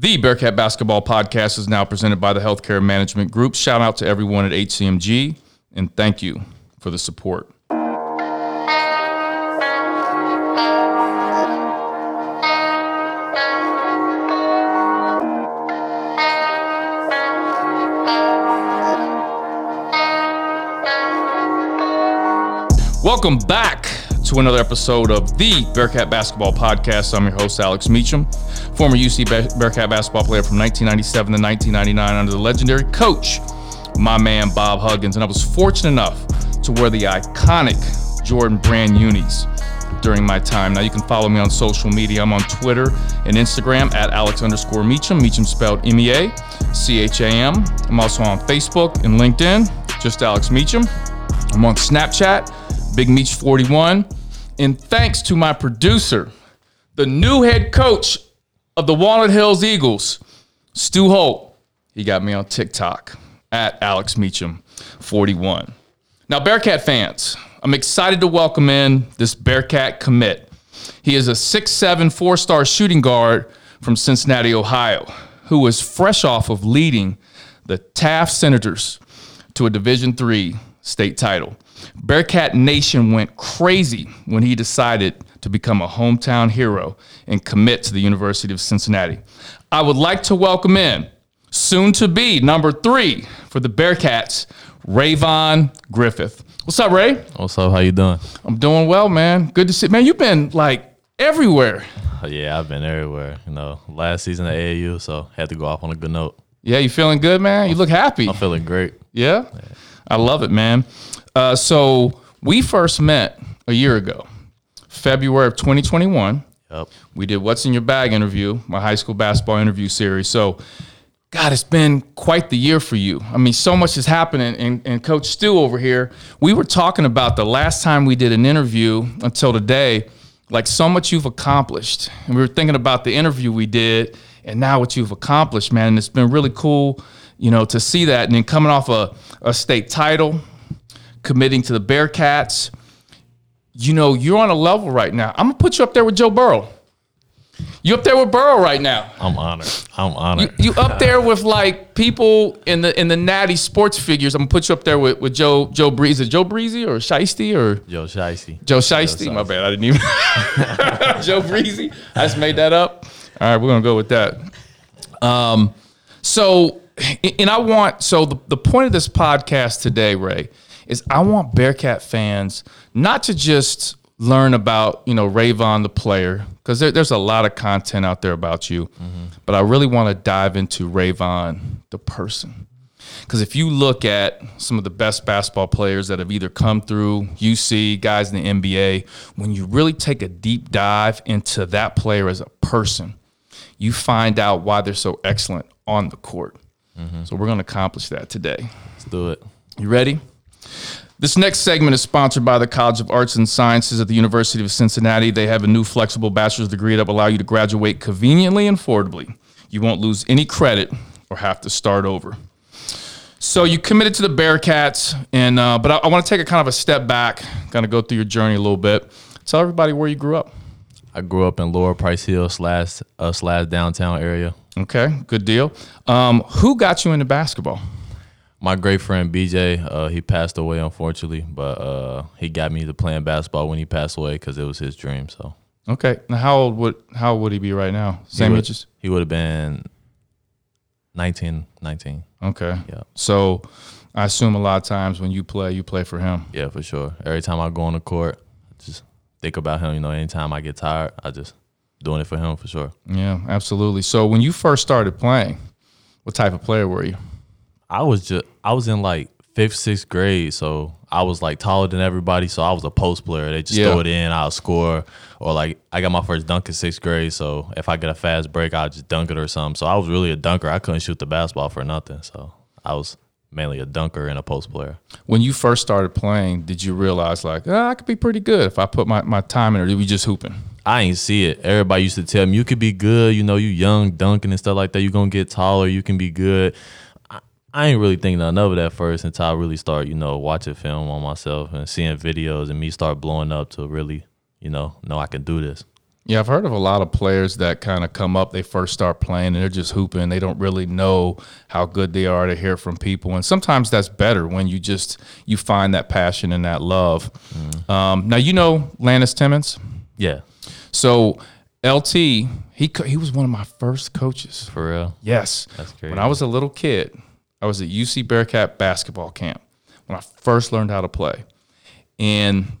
The Bearcat Basketball Podcast is now presented by the Healthcare Management Group. Shout out to everyone at HCMG and thank you for the support. Welcome back to another episode of the Bearcat Basketball Podcast. I'm your host, Alex Meacham, former UC Bearcat basketball player from 1997 to 1999 under the legendary coach, my man Bob Huggins. And I was fortunate enough to wear the iconic Jordan brand unis during my time. Now you can follow me on social media. I'm on Twitter and Instagram at Alex underscore Meacham. Meacham spelled M-E-A, C-H-A-M. I'm also on Facebook and LinkedIn, just Alex Meacham. I'm on Snapchat, Big Meach 41. And thanks to my producer, the new head coach of the Walnut Hills Eagles, Stu Holt. He got me on TikTok at Alex Meacham 41. Now, Bearcat fans, I'm excited to welcome in this Bearcat commit. He is a six-seven, four-star shooting guard from Cincinnati, Ohio, who was fresh off of leading the Taft Senators to a Division III state title. Bearcat Nation went crazy when he decided to become a hometown hero and commit to the University of Cincinnati. I would like to welcome in, soon to be number three for the Bearcats, Rayvon Griffith. What's up, Ray? What's up? How you doing? I'm doing well, man. Good to see. Man, you've been like everywhere. Uh, yeah, I've been everywhere. You know, last season at AAU, so had to go off on a good note. Yeah, you feeling good, man? You look happy. I'm feeling great. Yeah, I love it, man. Uh, so we first met a year ago, February of 2021. Yep. We did What's in Your Bag interview, my high school basketball interview series. So, God, it's been quite the year for you. I mean, so much is happening. And, and Coach Stu over here, we were talking about the last time we did an interview until today, like so much you've accomplished. And we were thinking about the interview we did and now what you've accomplished, man. And it's been really cool, you know, to see that. And then coming off a, a state title, committing to the Bearcats. You know, you're on a level right now. I'm gonna put you up there with Joe Burrow. You up there with Burrow right now. I'm honored. I'm honored. You, you up there with like people in the in the natty sports figures. I'm gonna put you up there with, with Joe Joe Breezy. Joe Breezy or Shiesty or Joe Shiesty. Joe Shiesty. My bad. I didn't even Joe Breezy. I just made that up. All right, we're gonna go with that. Um, so and I want so the, the point of this podcast today, Ray, is I want Bearcat fans not to just learn about you know Rayvon the player because there, there's a lot of content out there about you, mm-hmm. but I really want to dive into Rayvon the person. Because if you look at some of the best basketball players that have either come through UC, guys in the NBA, when you really take a deep dive into that player as a person, you find out why they're so excellent on the court. Mm-hmm. So we're going to accomplish that today. Let's do it. You ready? This next segment is sponsored by the College of Arts and Sciences at the University of Cincinnati. They have a new flexible bachelor's degree that will allow you to graduate conveniently and affordably. You won't lose any credit or have to start over. So you committed to the Bearcats, and uh, but I, I want to take a kind of a step back, kind of go through your journey a little bit. Tell everybody where you grew up. I grew up in Lower Price Hill slash uh, slash downtown area. Okay, good deal. Um, who got you into basketball? My great friend BJ, uh, he passed away unfortunately, but uh, he got me to playing basketball when he passed away because it was his dream. So okay, now how old would how old would he be right now? Same he ages? He would have been 19, 19. Okay. Yeah. So I assume a lot of times when you play, you play for him. Yeah, for sure. Every time I go on the court, just think about him. You know, anytime I get tired, I just doing it for him for sure. Yeah, absolutely. So when you first started playing, what type of player were you? I was just I was in like fifth, sixth grade, so I was like taller than everybody. So I was a post player. They just yeah. throw it in, I'll score. Or like I got my first dunk in sixth grade, so if I get a fast break, I'll just dunk it or something. So I was really a dunker. I couldn't shoot the basketball for nothing. So I was mainly a dunker and a post player. When you first started playing, did you realize like oh, I could be pretty good if I put my, my time in, or did we just hooping? I ain't see it. Everybody used to tell me you could be good. You know, you young dunking and stuff like that. You gonna get taller. You can be good. I ain't really think none of it at first until I really start, you know, watching film on myself and seeing videos and me start blowing up to really, you know, know I can do this. Yeah, I've heard of a lot of players that kind of come up, they first start playing and they're just hooping. They don't really know how good they are to hear from people. And sometimes that's better when you just you find that passion and that love. Mm. Um, now you know Lannis Timmons? Yeah. So LT, he he was one of my first coaches. For real? Yes. That's great. When I was a little kid, I was at UC Bearcat basketball camp when I first learned how to play. And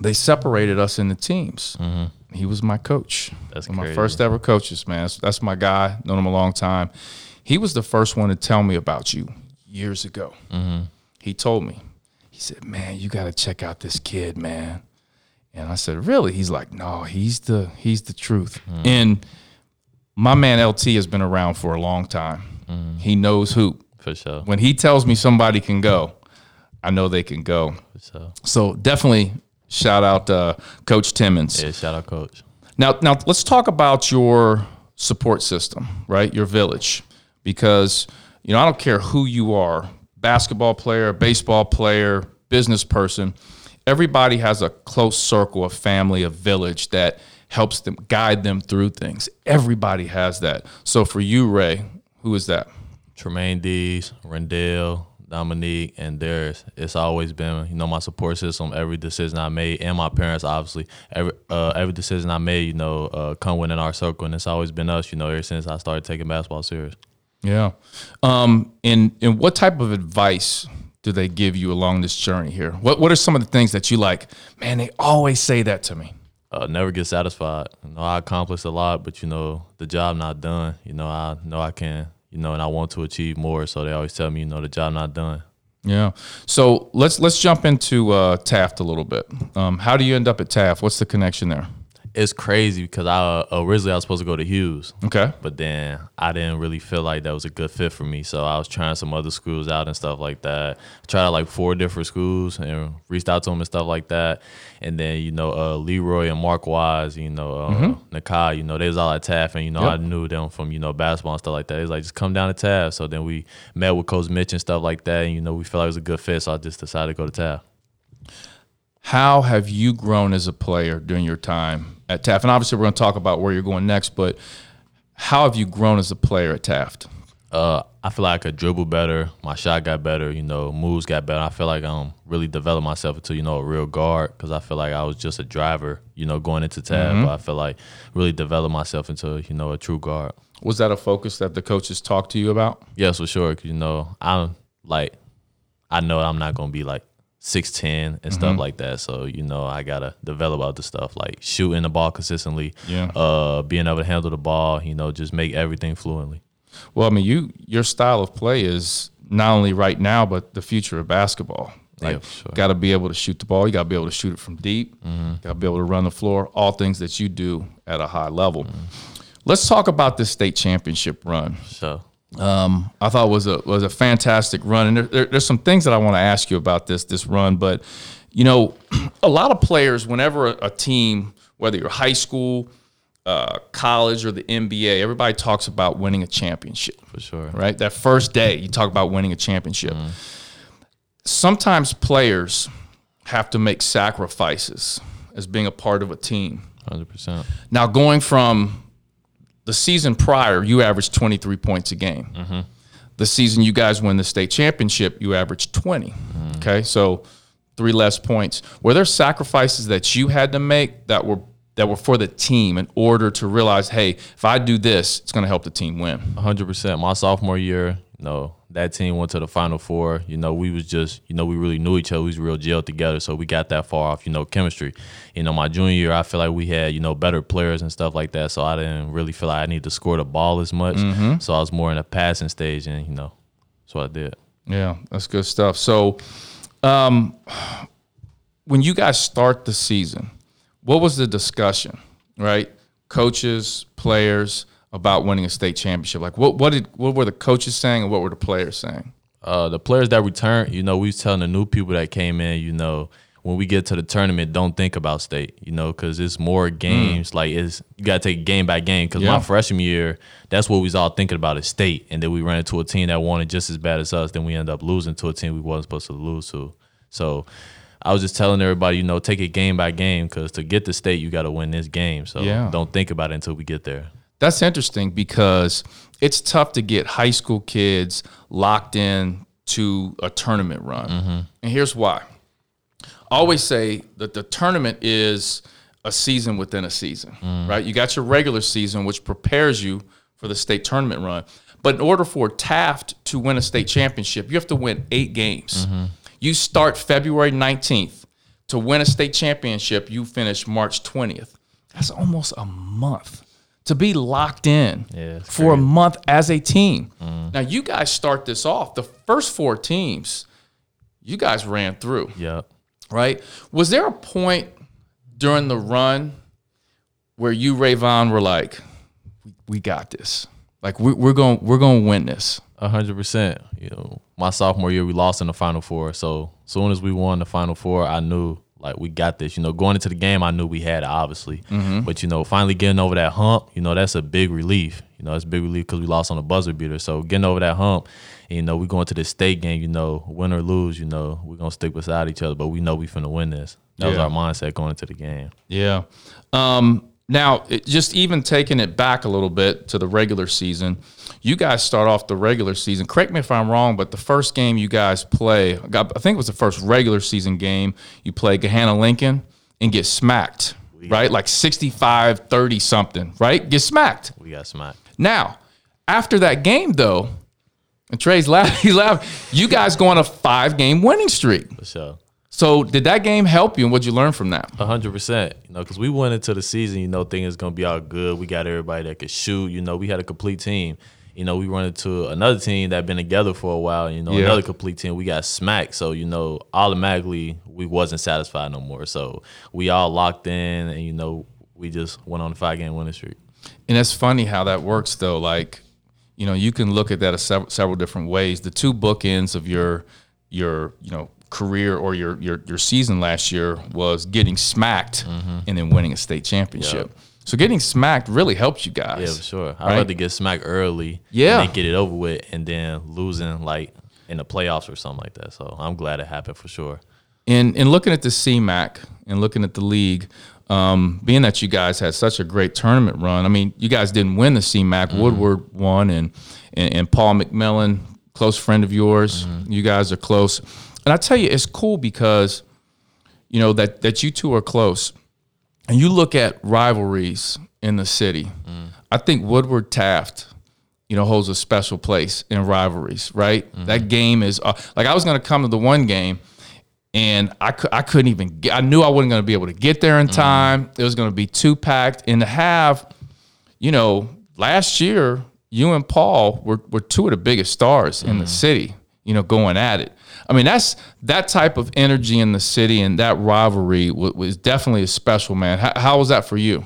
they separated us into teams. Mm-hmm he was my coach. That's my first ever coaches, man. That's, that's, my guy. Known him a long time. He was the first one to tell me about you years ago. Mm-hmm. He told me. He said, "Man, you got to check out this kid, man." And I said, "Really?" He's like, "No, he's the he's the truth." Mm-hmm. And my man LT has been around for a long time. Mm-hmm. He knows hoop for sure. When he tells me somebody can go, I know they can go. For sure. So definitely Shout out uh, Coach Timmons. Yeah, shout out Coach. Now, now let's talk about your support system, right? Your village, because you know I don't care who you are, basketball player, baseball player, business person. Everybody has a close circle, of family, a village that helps them guide them through things. Everybody has that. So for you, Ray, who is that? Tremaine Dees, Rendell, Dominique, and theirs. It's always been, you know, my support system. Every decision I made, and my parents, obviously, every uh, every decision I made, you know, uh, come within our circle, and it's always been us, you know, ever since I started taking basketball serious. Yeah. Um. And and what type of advice do they give you along this journey here? What What are some of the things that you like? Man, they always say that to me. Uh, never get satisfied. You know, I accomplished a lot, but you know, the job not done. You know, I know I can you know, and I want to achieve more. So they always tell me, you know, the job not done. Yeah. So let's let's jump into uh, Taft a little bit. Um, how do you end up at Taft? What's the connection there? It's crazy because I originally I was supposed to go to Hughes. Okay. But then I didn't really feel like that was a good fit for me. So I was trying some other schools out and stuff like that. I tried like four different schools and reached out to them and stuff like that. And then, you know, uh, Leroy and Mark Wise, you know, uh, mm-hmm. Nakai, you know, they was all at Taft and, you know, yep. I knew them from, you know, basketball and stuff like that. It was like, just come down to Taft. So then we met with Coach Mitch and stuff like that. And, you know, we felt like it was a good fit. So I just decided to go to Taft. How have you grown as a player during your time at Taft? And obviously, we're going to talk about where you're going next, but how have you grown as a player at Taft? Uh, I feel like I could dribble better. My shot got better. You know, moves got better. I feel like I'm um, really developed myself into you know a real guard because I feel like I was just a driver. You know, going into Taft, mm-hmm. but I feel like really developed myself into you know a true guard. Was that a focus that the coaches talked to you about? Yes, for sure. You know, I'm like, I know I'm not gonna be like six ten and stuff mm-hmm. like that. So you know, I gotta develop other stuff like shooting the ball consistently, yeah, uh, being able to handle the ball. You know, just make everything fluently. Well, I mean, you your style of play is not only right now, but the future of basketball. Like, yeah, sure. got to be able to shoot the ball. You got to be able to shoot it from deep. Mm-hmm. Got to be able to run the floor. All things that you do at a high level. Mm-hmm. Let's talk about this state championship run. So um, I thought was a was a fantastic run, and there, there, there's some things that I want to ask you about this this run. But you know, a lot of players, whenever a, a team, whether you're high school, uh, college, or the NBA, everybody talks about winning a championship. For sure, right? That first day, you talk about winning a championship. Mm. Sometimes players have to make sacrifices as being a part of a team. Hundred percent. Now, going from the season prior, you averaged 23 points a game. Mm-hmm. The season you guys win the state championship, you averaged 20. Mm-hmm. Okay, so three less points. Were there sacrifices that you had to make that were that were for the team in order to realize, hey, if I do this, it's going to help the team win? 100%. My sophomore year, know, that team went to the final four. You know, we was just, you know, we really knew each other. We was real gelled together, so we got that far off, you know, chemistry. You know, my junior year, I feel like we had, you know, better players and stuff like that. So I didn't really feel like I needed to score the ball as much. Mm-hmm. So I was more in a passing stage, and you know, that's what I did. Yeah, that's good stuff. So, um, when you guys start the season, what was the discussion? Right, coaches, players about winning a state championship? Like, what what did what were the coaches saying, and what were the players saying? Uh, the players that returned, you know, we was telling the new people that came in, you know, when we get to the tournament, don't think about state, you know, because it's more games. Mm. Like it's you got to take it game by game. Because yeah. my freshman year, that's what we was all thinking about is state, and then we ran into a team that wanted just as bad as us. Then we end up losing to a team we wasn't supposed to lose to. So I was just telling everybody, you know, take it game by game because to get the state, you got to win this game. So Yeah. don't think about it until we get there. That's interesting because it's tough to get high school kids locked in to a tournament run. Mm-hmm. And here's why. I always say that the tournament is a season within a season, mm. right? You got your regular season, which prepares you for the state tournament run. But in order for Taft to win a state championship, you have to win eight games. Mm-hmm. You start February 19th. To win a state championship, you finish March 20th. That's almost a month to be locked in Yeah, for a month as a team. Mm. Now, you guys start this off. The first four teams, you guys ran through Yeah. right? Was there a point during the run where you, Rayvon, were like, "We, we got this. Like we, we're going, we're going to win this." A hundred percent. You know, my sophomore year we lost in the final four. So soon as we won the final four, I knew like we got this. You know, going into the game, I knew we had it, obviously. But you know, finally getting over that hump, you know, that's a big relief. You know, it's a big relief because we lost on a buzzer beater. So getting over that hump, and, you know, we going to the state game. You know, win or lose, you know, we're gonna stick beside each other. But we know we finna win this. That was our mindset going into the game. Yeah. Um, now, it, just even taking it back a little bit to the regular season, you guys start off the regular season. Correct me if I'm wrong, but the first game you guys play, I think it was the first regular season game, you play Gahanna Lincoln and get smacked, right? Like 65 30 something, right? Get smacked. We got smacked. Now, after that game, though, and Trey's laughing, he's laughing, you guys go on a five game winning streak. For sure. So, did that game help you and what'd you learn from that? A hundred percent. You know, because we went into the season, you know, thinking it's gonna be all good. We got everybody that could shoot. You know, we had a complete team. You know, we run into another team that been together for a while. You know, Yeah. another complete team. We got smacked. So you know, automatically we wasn't satisfied no more. So we all locked in, and you know, we just went on a five game winning streak. And it's funny how that works, though. Like, you know, you can look at that several different ways. The two bookends of your your you know career or your your your season last year was getting smacked mm-hmm. and then winning a state championship. So getting smacked really helps you guys. Yeah, for sure. I'd Right? rather get smacked early, Yeah. and get it over with, and then losing like in the playoffs or something like that. So I'm glad it happened for sure. And in looking at the CMAC and looking at the league, um, being that you guys had such a great tournament run, I mean, you guys didn't win the CMAC. Mm-hmm. Woodward won, and, and and Paul McMillan, close friend of yours. Mm-hmm. You guys are close, and I tell you, it's cool because you know that that you two are close, and you look at rivalries in the city. I think Woodward Taft you know, holds a special place in rivalries, right? Mm-hmm. That game is uh, like I was going to come to the one game and I, I couldn't even get, I knew I wasn't going to be able to get there in mm-hmm. time. It was going to be too packed. And to have, you know, last year, you and Paul were, were two of the biggest stars in the mm. city, you know, going at it. I mean, that's that type of energy in the city and that rivalry was, was definitely a special, man. How, how was that for you?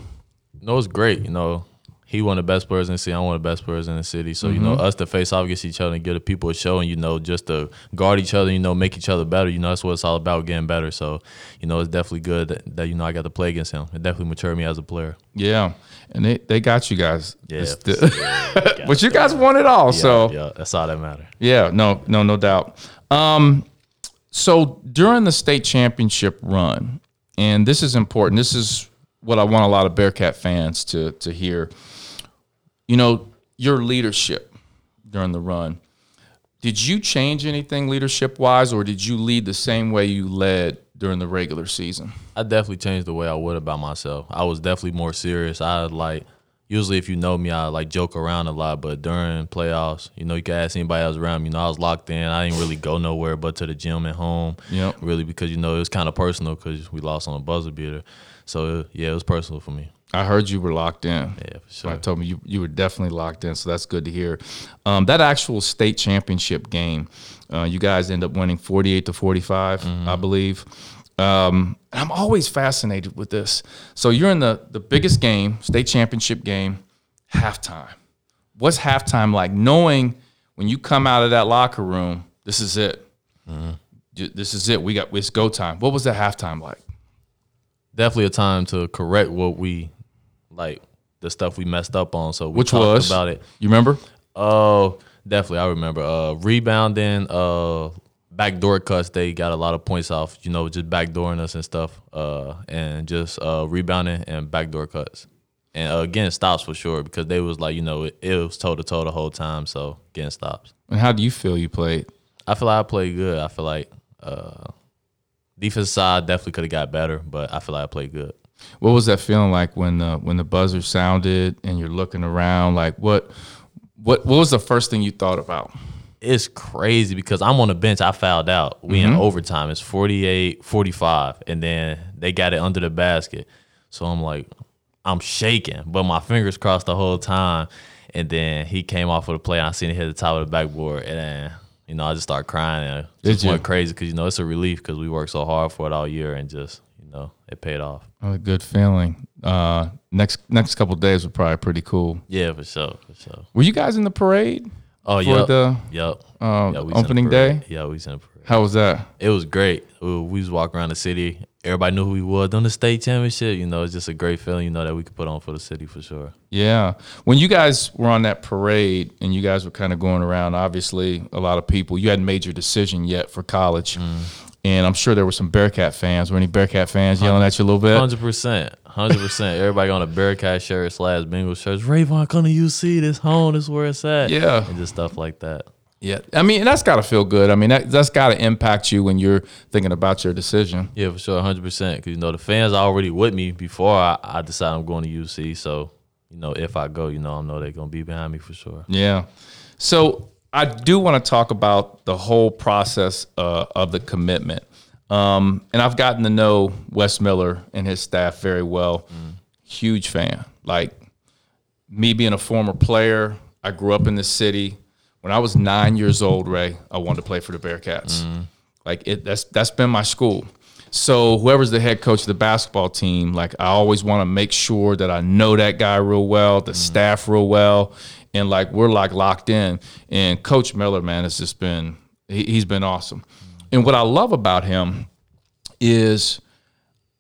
No, it was great. You know, he one of the best players in the city. I'm one of the best players in the city. So you know, mm-hmm. us to face off against each other and give the people a show, and you know, just to guard each other. You know, make each other better. You know, that's what it's all about, getting better. So you know, it's definitely good that, that you know I got to play against him. It definitely matured me as a player. Yeah. And they, they got you guys. Yeah, the- but you guys won it all. so yeah, that's all that matter. Yeah, no, no, no doubt. Um, so during the state championship run, and this is important. This is what I want a lot of Bearcat fans to to hear. You know, your leadership during the run. Did you change anything leadership wise, or did you lead the same way you led during the regular season? I definitely changed the way I would about myself. I was definitely more serious. I like usually if you know me, I like joke around a lot, but during playoffs, you know, you can ask anybody else around me. You know, I was locked in. I didn't really go nowhere but to the gym and home. Yep. Really, because you know it was kind of personal because we lost on a buzzer beater. So yeah, it was personal for me. I heard you were locked in. Yeah, for sure. I told me you, you were definitely locked in, so that's good to hear. Um, that actual state championship game, uh, you guys end up winning 48 to 45, Mm-hmm. I believe. Um, and I'm always fascinated with this. So you're in the, the biggest game, state championship game, halftime. What's halftime like? Knowing when you come out of that locker room, this is it. Mm-hmm. This is it. We got it's go time. What was that halftime like? Definitely a time to correct what we like the stuff we messed up on. So we Which was about it. You remember? Oh, definitely. I remember uh, rebounding, uh, backdoor cuts. They got a lot of points off. You know, just backdooring us and stuff, uh, and just uh, rebounding and backdoor cuts. And uh, again, stops for sure because they was like, you know, it, it was toe to toe the whole time. So getting stops. And how do you feel you played? I feel like I played good. I feel like uh, defense side definitely could have got better, but I feel like I played good. What was that feeling like when the when the buzzer sounded and you're looking around? Like what what what was the first thing you thought about? It's crazy because I'm on the bench. I fouled out. We in overtime. It's 48, 45, and then they got it under the basket. So I'm like, I'm shaking, but my fingers crossed the whole time. And then he came off of the play. And I seen it hit the top of the backboard, and then you know I just started crying and Did just went crazy because you know it's a relief because we worked so hard for it all year and just you know it paid off. Oh, a good feeling. Uh, next next couple of days were probably pretty cool. Yeah, for sure, for sure. Were you guys in the parade Oh yeah, the yep. uh, Yeah, we was in the opening day? Yeah, we was in the parade. How was that? It was great. We we was walking around the city. Everybody knew who we was on the state championship. You know, it's just a great feeling. You know that we could put on for the city for sure. Yeah. When you guys were on that parade and you guys were kind of going around, obviously a lot of people, you hadn't made your decision yet for college. And I'm sure there were some Bearcat fans. Were any Bearcat fans yelling at you a little bit? Hundred percent, hundred percent. Everybody on a Bearcat shirt slash Bengals shirts. Rayvon, come to UC. This home. This where it's at. Yeah. and just stuff like that. Yeah. I mean, that's got to feel good. I mean, that, that's got to impact you when you're thinking about your decision. Yeah, for sure, hundred percent. Because you know the fans are already with me before I, I decide I'm going to UC. So you know if I go, you know I know they're gonna be behind me for sure. Yeah. So I do want to talk about the whole process uh, of the commitment. Um, and I've gotten to know Wes Miller and his staff very well. Huge fan. Like me being a former player, I grew up in the city. When I was nine years old, Ray, I wanted to play for the Bearcats. Like it, that's that's been my school. So whoever's the head coach of the basketball team, like I always want to make sure that I know that guy real well, the staff real well, and like we're like locked in. And Coach Miller, man, has just been he, he's been awesome. And what I love about him is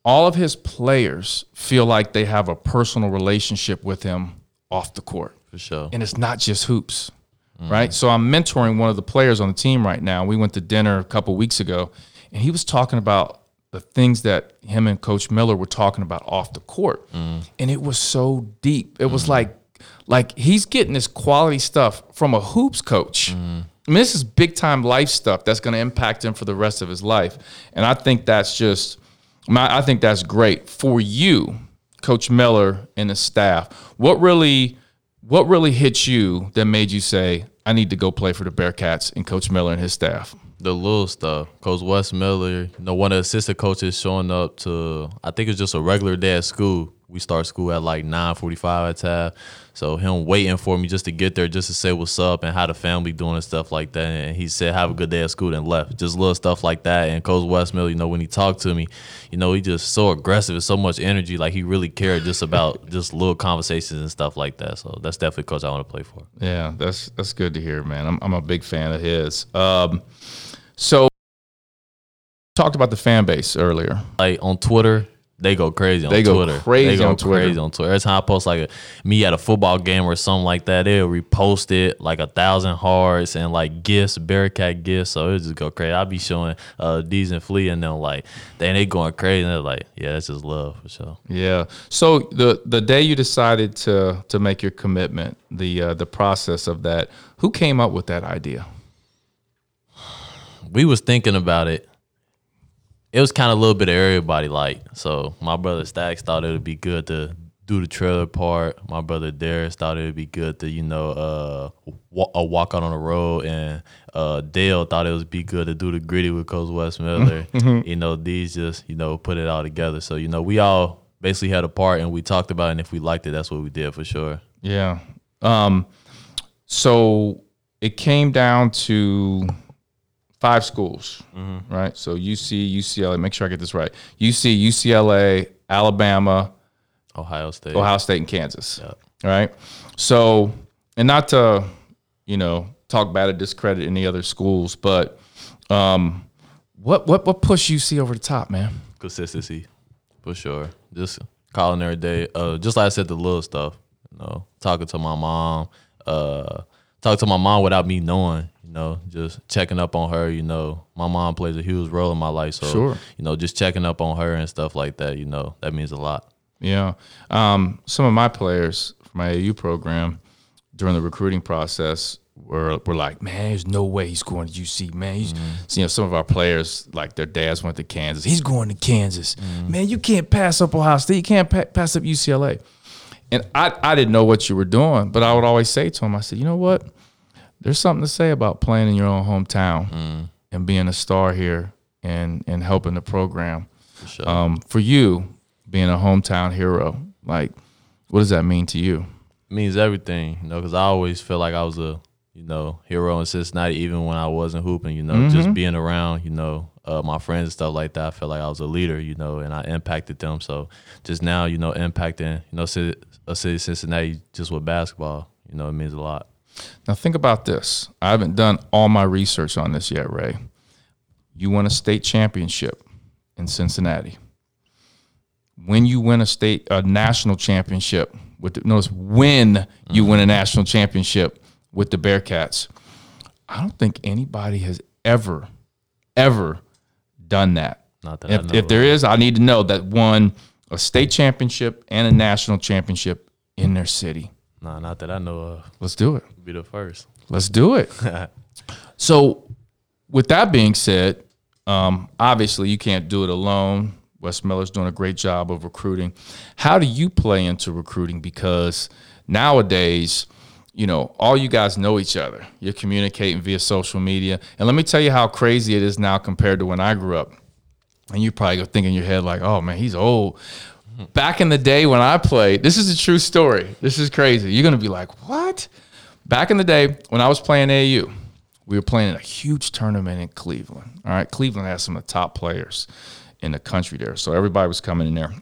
all of his players feel like they have a personal relationship with him off the court For sure. and it's not just hoops, mm-hmm. right? So I'm mentoring one of the players on the team right now. We went to dinner a couple weeks ago, and he was talking about the things that him and Coach Miller were talking about off the court, mm-hmm. and it was so deep. It was mm-hmm. like, like he's getting this quality stuff from a hoops coach. I mean, this is big time life stuff that's going to impact him for the rest of his life, and I think that's just, I think that's great for you, Coach Miller and the staff. What really what really hit you that made you say, I need to go play for the Bearcats and Coach Miller and his staff? the little stuff. Coach Wes Miller, you know, one of the assistant coaches showing up to I think it's just a regular day at school. We start school at like nine forty five at Taft. So him waiting for me just to get there just to say what's up and how the family doing and stuff like that. And he said, Have a good day at school and left. Just little stuff like that. And Coach Wes Miller, you know, when he talked to me, you know, he just so aggressive and so much energy. Like he really cared just about just little conversations and stuff like that. So that's definitely coach I want to play for. Yeah, that's that's good to hear, man. I'm I'm a big fan of his. Um, so talked about the fan base earlier. like on Twitter, they go crazy on They go Twitter. crazy they go on Twitter. crazy on Twitter. Every time I post like a, me at a football game or something like that, they'll repost it like a thousand hearts and like gifts, Bearcat gifts. So it just go crazy. I'll be showing uh D's and Flea and them like then they going crazy and they're like, yeah, that's just love for sure. Yeah. So the the day you decided to to make your commitment, the uh, the process of that, who came up with that idea? we was thinking about it. It was kind of a little bit of everybody. Like, so my brother Stacks thought it would be good to do the trailer part. My brother Darius thought it would be good to, you know, uh, wa- uh walk out on the road, and uh, Dale thought it would be good to do the gritty with Coach Wes Miller. You know, these just, you know, put it all together. So, you know, we all basically had a part, and we talked about it. And if we liked it, that's what we did for sure. Yeah. Um, so it came down to five schools, right? So UC, UCLA. Make sure I get this right. UC, UCLA, Alabama, Ohio State. Ohio State, and Kansas. All right. So, and not to, you know, talk bad or discredit any other schools, but um, what what what pushed UC over the top, man? consistency for sure. Just calling every day. Uh, just like I said, the little stuff. You know, talking to my mom. Uh, talk to my mom without me knowing. Know, just checking up on her. You know, my mom plays a huge role in my life, so Sure. you know, just checking up on her and stuff like that. You know, that means a lot. Yeah. Um, some of my players from my AU program during the recruiting process were, were like, man, there's no way he's going to UC, man. He's, You know, some of our players, like their dads went to Kansas. He's going to Kansas. Man, you can't pass up Ohio State. You can't pa- pass up UCLA. And I, I didn't know what you were doing, but I would always say to him, I said, you know what? There's something to say about playing in your own hometown and being a star here and, and helping the program For sure. um, for you being a hometown hero like what does that mean to you It means everything, you know, because I always feel like I was a, you know, hero in Cincinnati, even when I wasn't hooping, you know, Mm-hmm. just being around, you know, uh, my friends and stuff like that. I felt like I was a leader, you know, and I impacted them. So just now, you know, impacting, you know, city, a city of Cincinnati just with basketball, you know, it means a lot. Now think about this. I haven't done all my research on this yet ray. You won a state championship in cincinnati. When you win a state a national championship with the, notice when you win a mm-hmm. national championship with the bearcats i don't think anybody has ever ever done that. Not that if, if there is, I need to know that won a state championship and a national championship in their city. Nah, not that I know of. Let's do it. Be the first. Let's do it. so, with that being said, um, obviously you can't do it alone. Wes Miller's doing a great job of recruiting. How do you play into recruiting? Because nowadays, you know, all you guys know each other. You're communicating via social media. And let me tell you how crazy it is now compared to when I grew up. And you probably go think in your head, like, oh man, he's old. Back in the day when I played, this is a true story. This is crazy. You're gonna be like, what? Back in the day when I was playing AU, we were playing in a huge tournament in Cleveland. All right, Cleveland has some of the top players in the country there, so everybody was coming in there,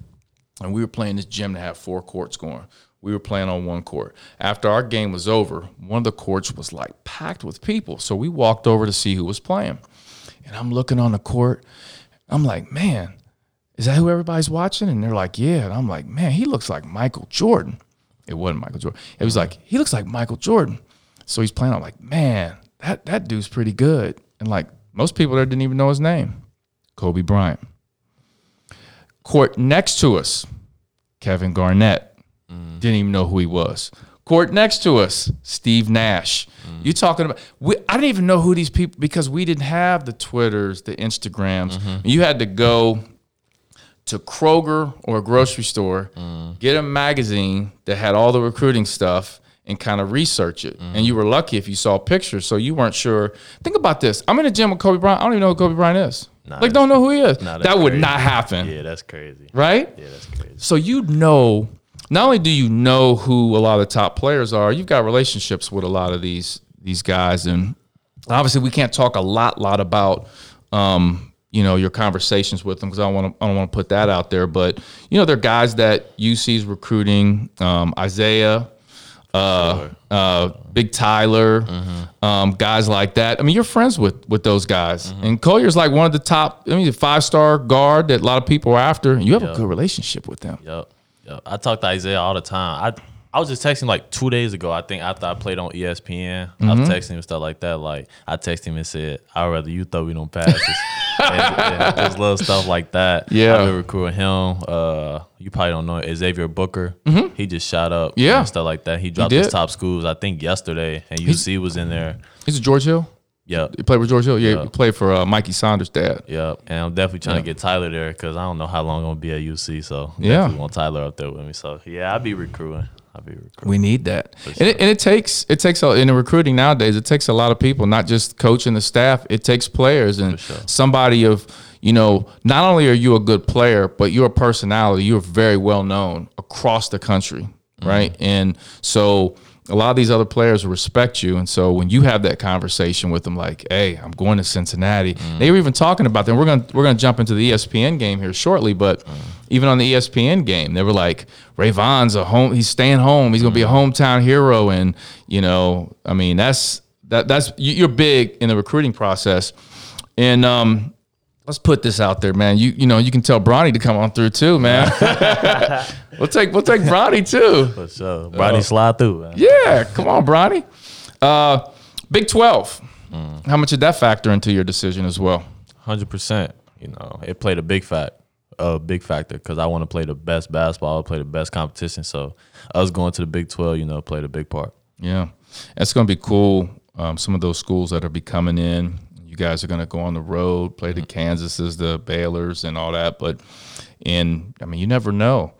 and we were playing this gym that had four courts going. We were playing on one court. After our game was over, one of the courts was like packed with people, so we walked over to see who was playing, and I'm looking on the court. I'm like, man, is that who everybody's watching? And they're like, yeah. And I'm like, man, he looks like Michael Jordan. It wasn't Michael Jordan. It was like, he looks like Michael Jordan. So he's playing. I'm like, man, that, that dude's pretty good. And like most people there didn't even know his name. Kobe Bryant. Court next to us, Kevin Garnett. Mm. Didn't even know who he was. Court next to us, Steve Nash. Mm. You talking about? We, I didn't even know who these people because we didn't have the Twitters, the Instagrams. Mm-hmm. You had to go to Kroger or a grocery store, get a magazine that had all the recruiting stuff, and kind of research it. And you were lucky if you saw pictures, so you weren't sure. Think about this: I'm in a gym with Kobe Bryant. I don't even know who Kobe Bryant is. Nah, like, don't know who he is. Nah, that would crazy. not happen, Yeah, that's crazy. right? Yeah, that's crazy. So you know, not only do you know who a lot of the top players are, you've got relationships with a lot of these these guys, and obviously we can't talk a lot lot about um, you know your conversations with them because I want to I don't want to put that out there, but you know they're guys that UC's recruiting, um, Isaiah. Uh, uh, Big Tyler, um, guys like that. I mean, you're friends with with those guys, and Collier's like one of the top. I mean, five star guard that a lot of people are after. You have a good relationship with them. Yep. Yep. I talk to Isaiah all the time. I I was just texting like two days ago. I think after I played on ESPN, I Mm-hmm. was texting him and stuff like that. Like I texted him and said, "I'd rather you throw me them passes." and, and just little stuff like that. Yeah. I've been recruiting him. Uh, you probably don't know it. Xavier Booker. He just shot up. Mm-hmm. Yeah. and stuff like that. He dropped did. his top schools. I think yesterday, and UC was in there. He's a George Hill. Yep. You played with George Hill. Yeah, Yeah. you played for uh, Mikey Saunders' dad. Yep, and I'm definitely trying to get Tyler there because I don't know how long I'm gonna be at UC. So Yeah. want Tyler up there with me. So yeah, I'll be recruiting. Recruiting. We need that, and, it, and it takes it takes a, in the recruiting nowadays. It takes a lot of people, not just coach and the staff. It takes players and sure. somebody of you know. Not only are you a good player, but you're a personality. You're very well known across the country, right? And so a lot of these other players respect you, and so when you have that conversation with them, like, "Hey, I'm going to Cincinnati," mm. they were even talking about them. We're gonna we're gonna jump into the ESPN game here shortly, but mm. even on the ESPN game, they were like, "Rayvon's a home. He's staying home. He's gonna be a mm. hometown hero," and you know, I mean, that's that that's you- you're big in the recruiting process, and um. Let's put this out there, man. You you know you can tell Bronny to come on through too, man. we'll take we'll take Bronny too. For sure. Bronny slide through. Man. Yeah, come on, Bronny. Uh, Big 12. How much did that factor into your decision as well? Hundred percent. You know, it played a big fact, a big factor because I want to play the best basketball, play the best competition. So us going to the Big Twelve, you know, played a big part. Yeah, it's going to be cool. Um, some of those schools that are be coming in, you guys are going to go on the road, play the mm-hmm. Kansases, the Baylors, and all that. But, and I mean, you never know.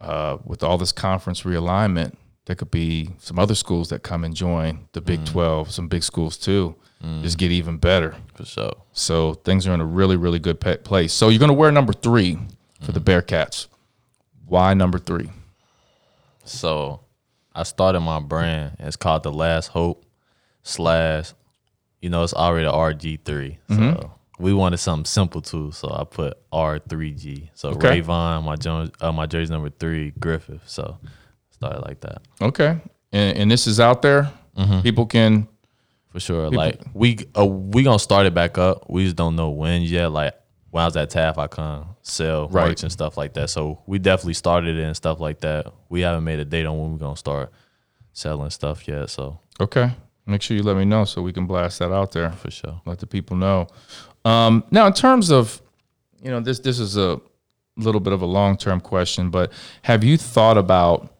Uh, with all this conference realignment, there could be some other schools that come and join the Big mm. 12, some big schools too, mm. just get even better. For sure. So things are in a really, really good place. So you're going to wear number three for the mm-hmm. Bearcats. Why number three? So I started my brand. It's called The Last Hope slash, you know, it's already RG3. So we wanted something simple too. So I put R3G. So Okay. Rayvon, my Jones, uh, my jersey number three, Griffith. So started like that Okay. And, and this is out there. People can for sure. Like we uh, we gonna start it back up. We just don't know when yet. Like when I was at Taft, I couldn't sell Right. merch and stuff like that. So we definitely started it and stuff like that. We haven't made a date on when we're gonna start selling stuff yet. So Okay. Make sure you let me know so we can blast that out there. for sure. Let the people know. Um, now, in terms of, you know, this this is a little bit of a long term question, but have you thought about,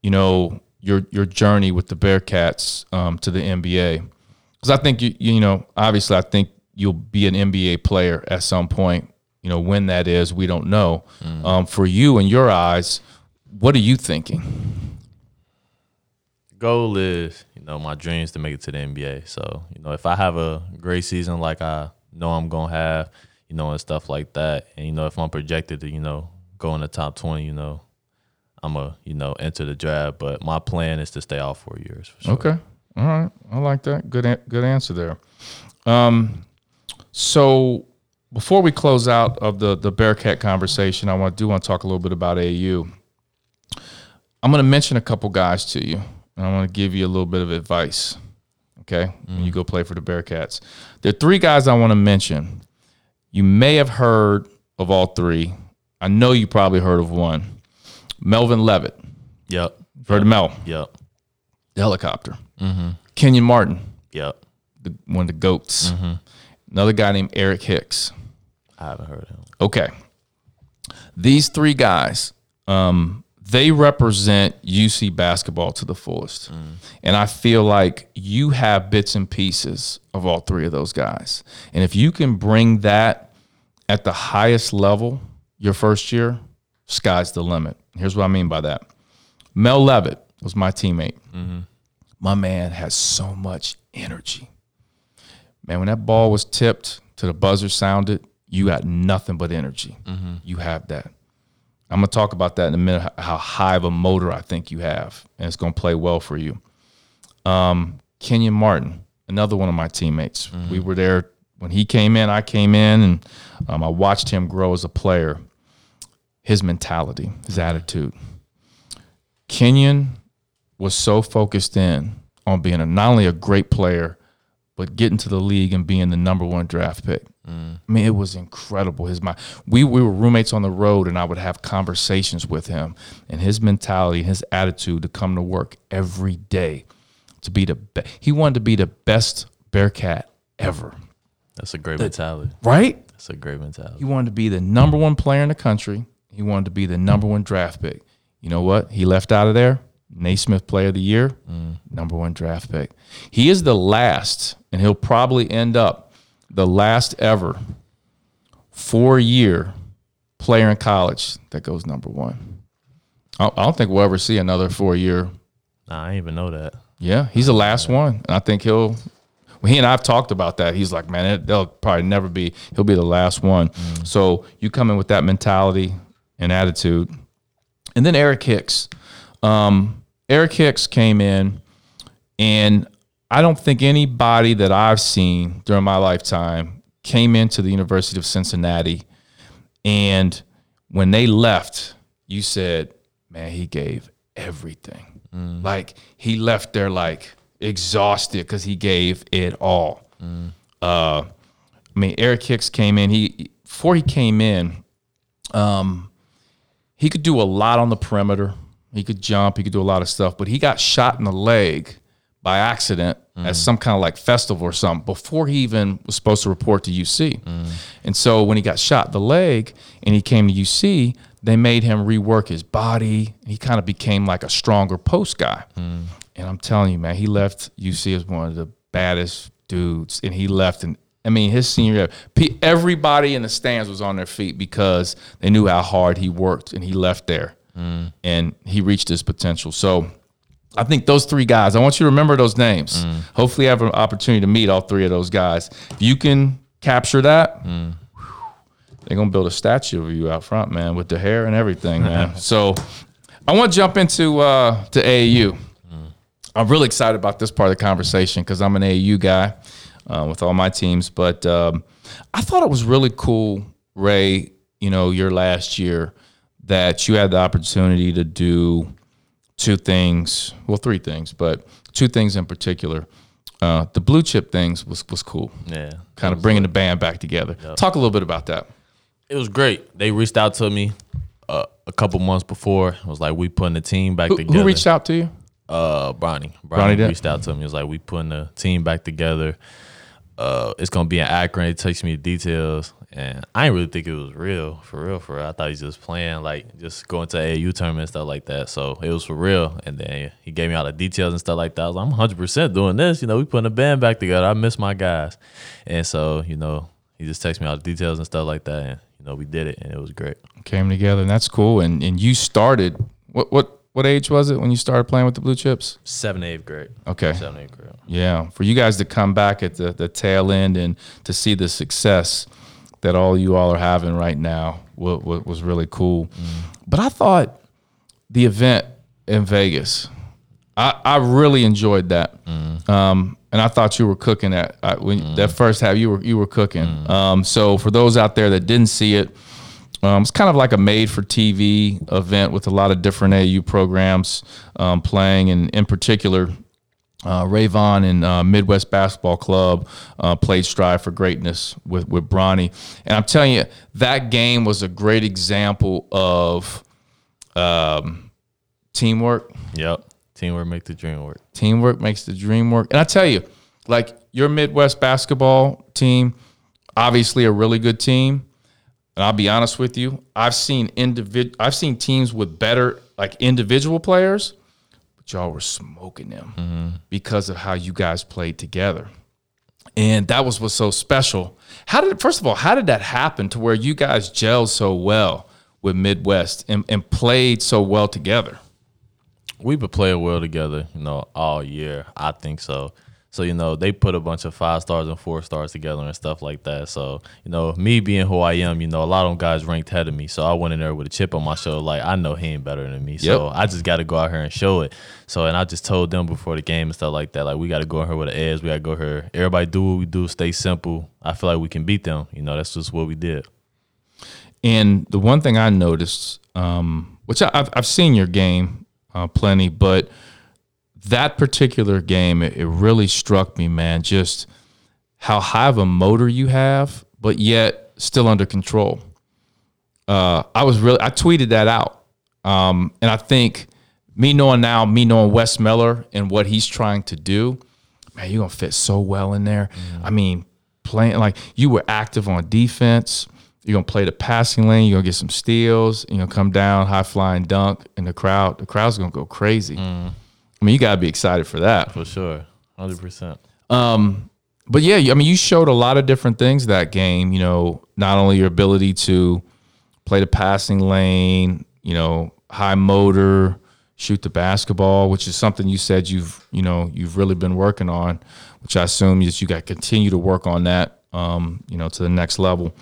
you know, your your journey with the Bearcats um, to the NBA? Because I think you you know, obviously, I think you'll be an NBA player at some point. You know, when that is, we don't know. Um, for you, in your eyes, what are you thinking? Goal is, you know, my dream is to make it to the NBA. So, you know, if I have a great season like I know I'm gonna have, you know, and stuff like that, and you know, if I'm projected to, you know, go in the top twenty, you know, I'm a, you know, enter the draft. But my plan is to stay out four years sure. Okay. All right. I like that. Good good answer there. Um, so before we close out of the the Bearcat conversation, I want do want to talk a little bit about AU. I'm going to mention a couple guys to you, and I want to give you a little bit of advice. Okay, when you go play for the Bearcats, there are three guys I want to mention. You may have heard of all three. I know you probably heard of one. Melvin Levett. Yep. Heard of Mel, Yep. the helicopter. Hmm. Kenyon Martin, Yep. the, one of the goats. Another guy named Eric Hicks. I haven't heard of him. Okay, these three guys, um, they represent UC basketball to the fullest, and I feel like you have bits and pieces of all three of those guys. And if you can bring that at the highest level your first year, sky's the limit. Here's what I mean by that. Mel Levett was my teammate. My man has so much energy. Man, when that ball was tipped to the buzzer sounded, you got nothing but energy. You have that. I'm gonna talk about that in a minute. How high of a motor I think you have, and it's gonna play well for you. Um, Kenyon Martin, another one of my teammates. We were there when he came in. I came in, and um, I watched him grow as a player. His mentality, his attitude. Kenyon was so focused in on being a, not only a great player, but getting to the league and being the number one draft pick. I mean, it was incredible. His mind. We we were roommates on the road, and I would have conversations with him, and his mentality, his attitude to come to work every day, to be the best. He wanted to be the best Bearcat ever. That's a great mentality. Right? That's a great mentality. He wanted to be the number one player in the country. He wanted to be the number one draft pick. You know what? He left out of there. Naismith Player of the Year, mm. number one draft pick. He is the last, and he'll probably end up the last ever four year player in college that goes number one. I I don't think we'll ever see another four year Nah, I didn't even know that. yeah, he's the last one, and I think he'll. He and I've talked about that. He's like, man, it, they'll probably never be. He'll be the last one. So you come in with that mentality and attitude, and then Eric Hicks. Um, Eric Hicks came in, and I don't think anybody that I've seen during my lifetime came into the University of Cincinnati, and when they left, you said, man, he gave everything. Like he left there like exhausted because he gave it all. Uh, I mean, Eric Hicks came in. He before he came in, um, he could do a lot on the perimeter. He could jump. He could do a lot of stuff. But he got shot in the leg by accident at some kind of like festival or something before he even was supposed to report to UC. And so when he got shot the leg and he came to UC, they made him rework his body. He kind of became like a stronger post guy. And I'm telling you, man, he left UC as one of the baddest dudes. And he left and I mean, his senior year, everybody in the stands was on their feet because they knew how hard he worked, and he left there, and he reached his potential. So, I think those three guys. I want you to remember those names. Hopefully, I have an opportunity to meet all three of those guys. If you can capture that, whew, they're gonna build a statue of you out front, man, with the hair and everything, man. so, I want to jump into uh, to AAU. I'm really excited about this part of the conversation because I'm an AAU guy uh, with all my teams. But um, I thought it was really cool, Ray. You know, your last year that you had the opportunity to do two things. Well, three things, but two things in particular. Uh, the blue chip things was was cool. Yeah. Kind of bringing the band back together. Talk a little bit about that. It was great. They reached out to me uh, a couple months before. It was like we putting the team back Who, together. who reached out to you? Uh, Bronny. Bronny Bronny reached out to me. It was like we putting the team back together. Uh, it's gonna be in Akron. It takes me the details, and I didn't really think it was real, for real, for real. I thought he was just playing, like just going to AAU tournament and stuff like that. So it was for real. And then he gave me all the details and stuff like that. I was like, I'm 100 percent doing this. You know, we putting a band back together. I miss my guys, and so you know, he just texted me all the details and stuff like that, and you know, we did it, and it was great. Came together, and that's cool. And and you started. What what what age was it when you started playing with the blue chips? Seventh, eighth grade. Okay. Seventh, grade. Yeah, for you guys to come back at the, the tail end and to see the success that all you all are having right now was, was really cool. But I thought the event in Vegas, I, I really enjoyed that, um, and I thought you were cooking that I, when that first half. You were you were cooking. Um, so for those out there that didn't see it, um, it's kind of like a made-for-TV event with a lot of different AAU programs um, playing, and in particular, uh, Rayvon and uh, Midwest Basketball Club uh, played Strive for Greatness with with Bronny, and I'm telling you, that game was a great example of um, teamwork. Yep. Teamwork makes the dream work. Teamwork makes the dream work. And I tell you, like your Midwest basketball team, obviously a really good team. And I'll be honest with you, I've seen individ I've seen teams with better like individual players, but y'all were smoking them mm-hmm. because of how you guys played together. And that was what's so special. How did first of all, how did that happen to where you guys gelled so well with Midwest and, and played so well together? We've been playing well together, you know, all year. I think so. So, you know, they put a bunch of five stars and four stars together and stuff like that. So, you know, me being who I am, you know, a lot of them guys ranked ahead of me. So I went in there with a chip on my shoulder, like I know he ain't better than me. So I just got to go out here and show it. So, and I just told them before the game and stuff like that, like we got to go in here with an edge. We got to go here. Everybody do what we do, stay simple. I feel like we can beat them. You know, that's just what we did. And the one thing I noticed, um, which I, I've, I've seen your game uh, plenty, but that particular game, it, it really struck me, man. Just how high of a motor you have, but yet still under control. Uh, I was really, I tweeted that out. Um, and I think me knowing now, me knowing Wes Miller and what he's trying to do, man, you're going to fit so well in there. I mean, playing like you were active on defense. You're gonna play the passing lane. You're gonna get some steals. You're gonna come down, high flying dunk, and the crowd, the crowd's gonna go crazy. I mean, you gotta be excited for that. For sure. 100%. But yeah, I mean, you showed a lot of different things that game. You know, not only your ability to play the passing lane, you know, high motor, shoot the basketball, which is something you said you've, you know, you've really been working on, which I assume is you got to continue to work on that, um, you know, to the next level.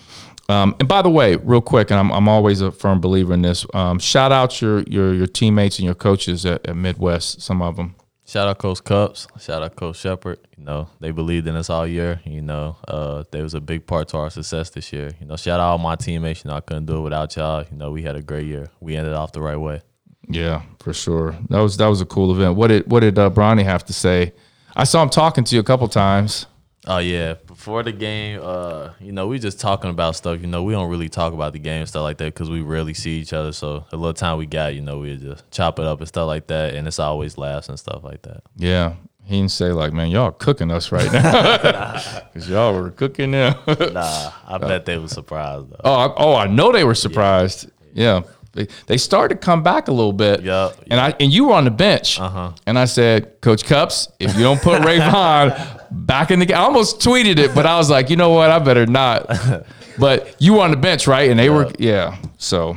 Um, and by the way, real quick, and I'm, I'm always a firm believer in this. Um, shout out your your your teammates and your coaches at, at Midwest. Some of them. Shout out Coach Cups. Shout out Coach Shepard. You know, they believed in us all year. You know, uh, they was a big part to our success this year. You know, shout out all my teammates. You know, I couldn't do it without y'all. You know, we had a great year. We ended off the right way. Yeah, for sure. That was that was a cool event. What did what did uh, Bronny have to say? I saw him talking to you a couple times. Oh yeah, before the game, uh, you know, we just talking about stuff. You know, we don't really talk about the game and stuff like that because we rarely see each other. So the little time we got, you know, we just chop it up and stuff like that, and it's always laughs and stuff like that. Yeah, He didn't say like, man, y'all cooking us right now, because y'all were cooking them. Nah, I bet they were surprised though. oh, I, oh, I know they were surprised. Yeah. They, they started to come back a little bit. Yeah, And I and you were on the bench. Uh-huh. And I said, Coach Cups, if you don't put Rayvon back in the game, I almost tweeted it, but I was like, you know what? I better not. but you were on the bench, right? And they were, yeah. So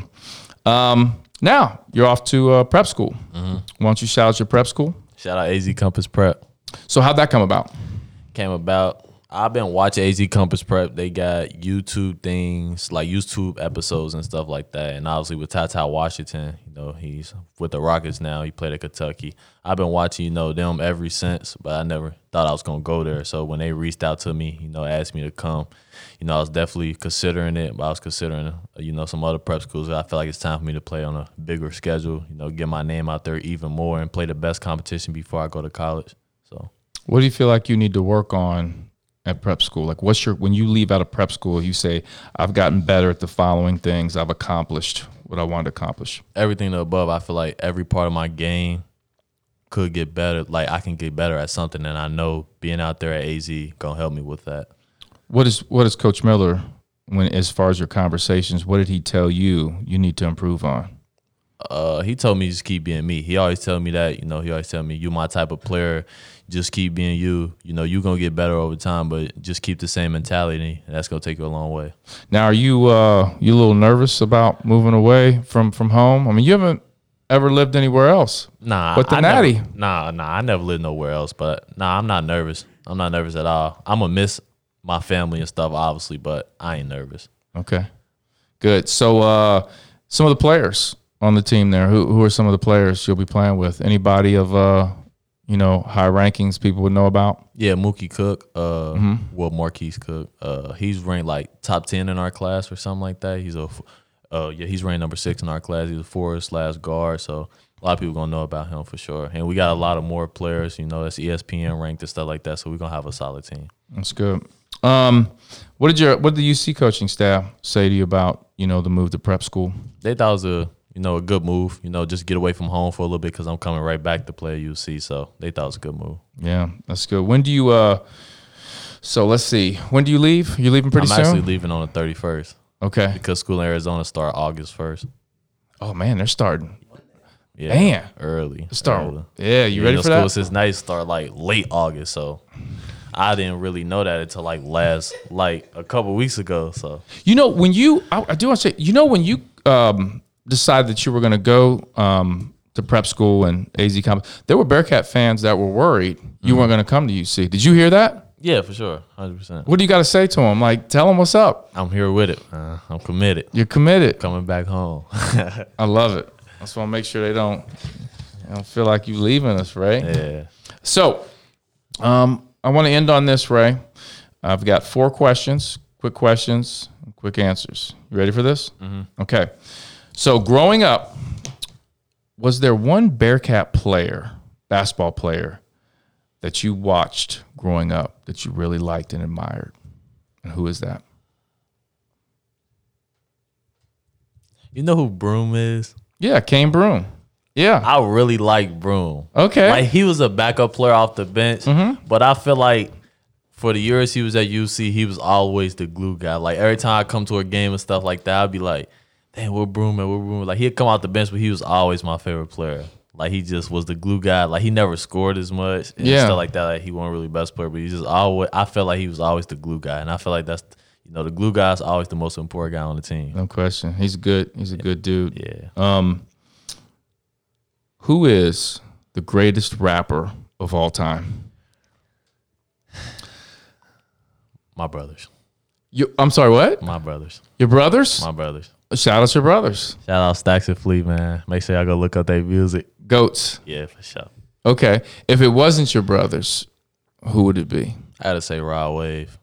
um, now you're off to uh, prep school. Mm-hmm. Why don't you shout out your prep school? Shout out AZ Compass Prep. So how'd that come about? Came about. I've been watching AZ Compass Prep. They got YouTube things like YouTube episodes and stuff like that. And obviously with TyTy Washington, you know, he's with the Rockets now. He played at Kentucky. I've been watching, you know, them ever since, but I never thought I was gonna go there. So when they reached out to me, you know, asked me to come, you know, I was definitely considering it, but I was considering, you know, some other prep schools. I feel like it's time for me to play on a bigger schedule, you know, get my name out there even more and play the best competition before I go to college. So What do you feel like you need to work on at prep school? Like, what's your when you leave out of prep school, you say, "I've gotten better at the following things. I've accomplished what I wanted to accomplish." everything above, I feel like every part of my game could get better. Like I can get better at something, and I know being out there at AZ gonna help me with that. What is what is Coach Miller when as far as your conversations? What did he tell you you need to improve on? Uh, he told me just keep being me. He always tell me that. You know, he always tell me you my type of player. Just keep being you. You know, you're gonna get better over time, but just keep the same mentality, and that's gonna take you a long way. Now, are you uh, you a little nervous about moving away from from home? I mean, you haven't ever lived anywhere else. Nah, But the I never- natty. nah, nah, I never lived nowhere else. But nah, I'm not nervous. I'm not nervous at all. I'm gonna miss my family and stuff, obviously, but I ain't nervous. Okay, good. So, uh, some of the players on the team there. Who who are some of the players you'll be playing with? Anybody of uh, you know, high rankings people would know about? Yeah, Mookie Cook, uh, Mm-hmm. well, Marquise Cook, uh, he's ranked like top ten in our class or something like that. He's a, uh, yeah, he's ranked number six in our class. He's a forward slash guard, so a lot of people gonna know about him for sure. And we got a lot of more players, you know, that's ESPN ranked and stuff like that. So we're gonna have a solid team. That's good. Um, what did your what did the UC coaching staff say to you about you know the move to prep school? They thought it was a, you know, a good move. You know, just get away from home for a little bit because I'm coming right back to play at UC. So they thought it was a good move. Yeah, that's good. When do you uh? So let's see. When do you leave? You're leaving pretty soon? I'm actually leaving on the 31st okay. because school in Arizona start August 1st. Oh man, they're starting. Yeah, Man. early. Start. early. Yeah, you Yeah, ready know, for school that? since night start like late August, so I didn't really know that until like last like a couple weeks ago. So You know, when you, I, I do want to say, you know, when you um, decided that you were going to go um, to prep school and AZ Comp, there were Bearcat fans that were worried you Mm-hmm. weren't going to come to UC. Did you hear that? yeah, for sure, hundred percent. What do you got to say to them? Like, tell them what's up. I'm here with it. Uh, I'm committed. You're committed. Coming back home. I love it. I just want to make sure they don't, they don't feel like you're leaving us, right? yeah. So, um, I want to end on this, Ray. I've got four questions, quick questions, quick answers. You ready for this? Okay. So, growing up, was there one Bearcat player, basketball player, that you watched growing up that you really liked and admired? And who is that? You know who Broome is? Yeah, Cane Broome. Yeah. I really like Broome. Okay. Like he was a backup player off the bench, Mm-hmm. but I feel like for the years he was at UC, he was always the glue guy. Like every time I come to a game and stuff like that, I'd be like, "Damn, we're Broome and we're Broome." Like he'd come out the bench, but he was always my favorite player. Like he just was the glue guy. Like he never scored as much and Yeah. stuff like that. Like he wasn't really best player, but he just always. I felt like he was always the glue guy, and I feel like that's you know the glue guy is always the most important guy on the team. no question. He's good. He's a good dude. Yeah. Um, who is the greatest rapper of all time? My brothers. You, I'm sorry, what? My brothers. Your brothers? My brothers. Shout out to your brothers. Shout out Stacks and Fleet, man. Make sure y'all go look up their music. Goats. Yeah, for sure. Okay. If it wasn't your brothers, who would it be? I had to say Rod Wave.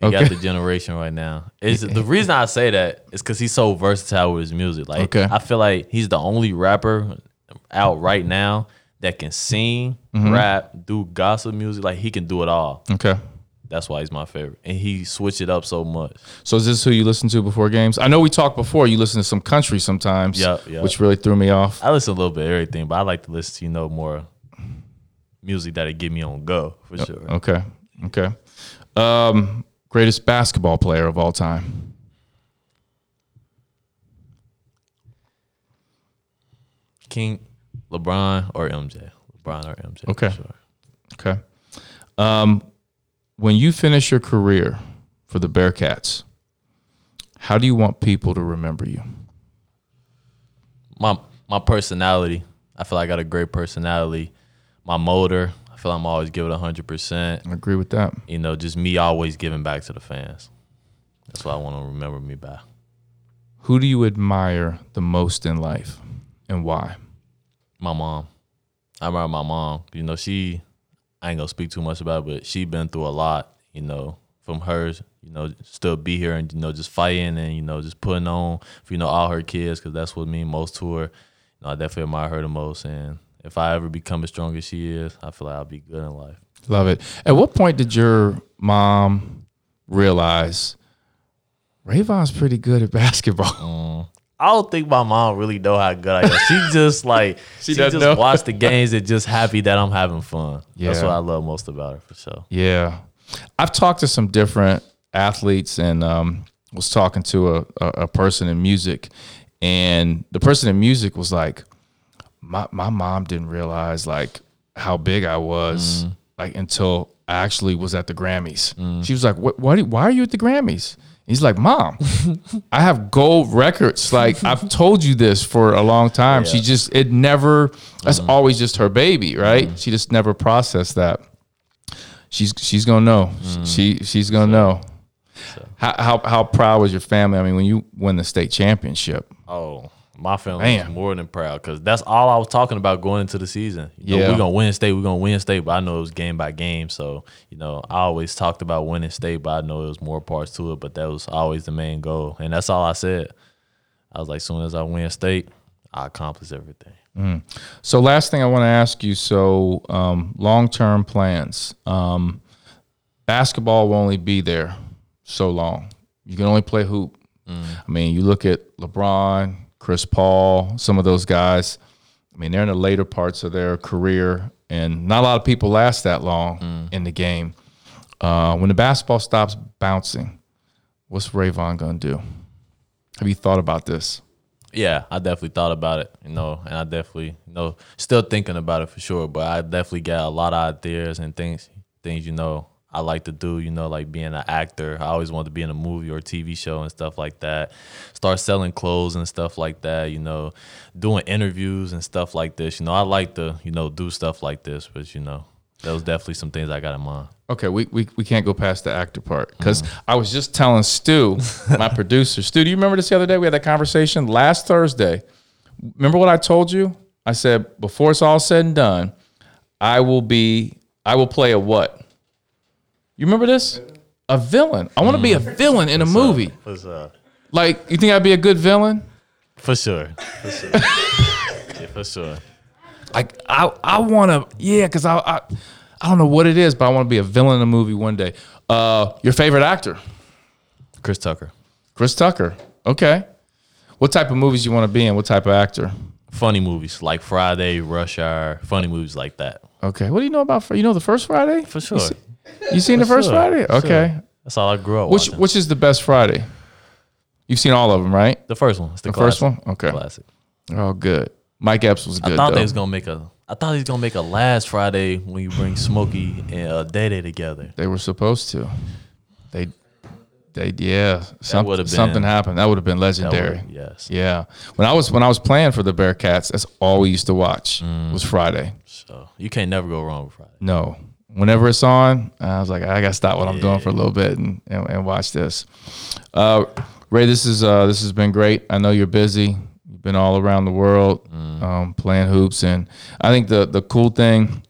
He Okay. got the generation right now. It's the reason I say that is because he's so versatile with his music. Like Okay. I feel like he's the only rapper out right now that can sing, Mm-hmm. rap, do gospel music. Like he can do it all. Okay. That's why he's my favorite. And he switched it up so much. So is this who you listen to before games? I know we talked before. You listen to some country sometimes, Yeah, yeah. which really threw me off. I listen a little bit of everything, but I like to listen to you know more music that it get me on go for sure. Okay. Okay. Um, greatest basketball player of all time. King, LeBron or MJ. LeBron or MJ. for Okay. sure. Okay. Um, when you finish your career for the Bearcats, how do you want people to remember you? my my personality. I feel like I got a great personality. My motor. I feel like I'm always giving hundred percent. I agree with that. You know, just me always giving back to the fans. That's what I want to remember me by. Who do you admire the most in life and why? My mom. I remember my mom. You know, she. I ain't gonna speak too much about it, but she been through a lot. You know, from hers. You know, still be here and you know just fighting and you know just putting on for you know all her kids because that's what mean most to her. You know, I definitely admire her the most. And if I ever become as strong as she is, I feel like I'll be good in life. Love it. At what point did your mom realize Rayvon's pretty good at basketball? Mm. I don't think my mom really know how good I am. She just like She she, just know. watch the games and just happy that I'm having fun. That's what I love most about her for sure. Yeah. I've talked to some different athletes and um, was talking to a, a, a person in music. And the person in music was like, my, my mom didn't realize like how big I was like until I actually was at the Grammys. She was like, what, what, why are you at the Grammys? He's like, Mom, I have gold records. Like I've told you this for a long time. She just it never. That's mm-hmm. always just her baby, right? Mm-hmm. She just never processed that. She's she's gonna know. She mm. she's gonna know. How, how how proud was your family? I mean, when you win the state championship, Oh, my family Man. was more than proud because that's all I was talking about going into the season. You know, Yeah. we're gonna win state, we're gonna win state, but I know it was game by game. So you know, I always talked about winning state, but I know it was more parts to it. But that was always the main goal, and that's all I said. I was like, soon as I win state, I accomplish everything. So last thing I want to ask you. So um, long term plans. Um, basketball will only be there so long. You can only play hoop. I mean, you look at LeBron, Chris Paul, some of those guys. I mean, they're in the later parts of their career, and not a lot of people last that long in the game. Uh, when the basketball stops bouncing, what's Rayvon gonna do? Have you thought about this? Yeah, I definitely thought about it, you know, and I definitely, you know, still thinking about it for sure. But I definitely got a lot of ideas and things, things you know, I like to do. You know, like being an actor. I always wanted to be in a movie or a TV show and stuff like that. Start selling clothes and stuff like that. You know, doing interviews and stuff like this. You know, I like to, you know, do stuff like this. But you know, that was definitely some things I got in mind. Okay, we, we, we can't go past the actor part because mm-hmm. I was just telling Stu, my producer, Stu, do you remember this the other day? We had that conversation last Thursday. Remember what I told you? I said before it's all said and done, I will be I will play a what? You remember this? A villain. I want to be a villain in a movie. For sure. Like, you think I'd be a good villain? For sure. For sure. yeah, for sure. Like I I want to yeah, because I, I I don't know what it is, but I want to be a villain in a movie one day. Uh, your favorite actor? Chris Tucker. Chris Tucker. Okay. What type of movies you want to be in? What type of actor? funny movies like Friday, Rush Hour, funny movies like that. Okay. What do you know about? You know the first Friday? For sure. You seen the first sure, Friday? Okay. sure. That's all I grew up Which watching. which is the best Friday? You've seen all of them, right? the first one. It's the, The first one? Okay. Classic. Oh, good. Mike Epps was good. I thought though. they was gonna make a. I thought he was gonna make a last Friday when you bring Smokey and uh, Day Day together. They were supposed to. They, they, yeah. Some, been- something happened. That would have been legendary. yes. Yeah. When I was when I was playing for the Bearcats, that's all we used to watch Mm. was Friday. So you can't never go wrong with Friday. No. Whenever it's on, I was like, I gotta stop what I'm doing for a little bit and, and, and watch this. Uh, Ray, this is uh, this has been great. I know you're busy. You've been all around the world um, playing hoops, and I think the the cool thing,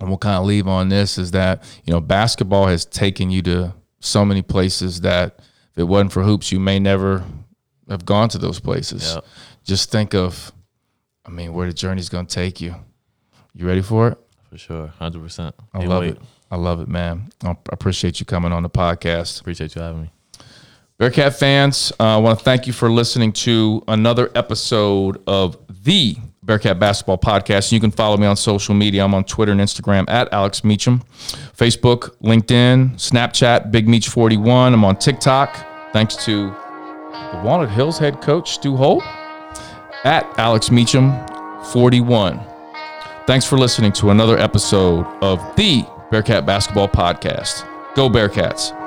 and we'll kind of leave on this, is that you know basketball has taken you to so many places that if it wasn't for hoops, you may never have gone to those places. Yep. Just think of, I mean, where the journey's gonna take you. You ready for it? For sure, hundred percent. I love it. I love it, man. I appreciate you coming on the podcast. Appreciate you having me. Bearcat fans, uh, I want to thank you for listening to another episode of the Bearcat Basketball Podcast. You can follow me on social media. I'm on Twitter and Instagram at Alex Meacham, Facebook, LinkedIn, Snapchat, Big Meach 41. I'm on TikTok. Thanks to the Walnut Hills head coach, Stu Holt, at Alex Meacham 41. Thanks for listening to another episode of the Bearcat Basketball Podcast. Go Bearcats.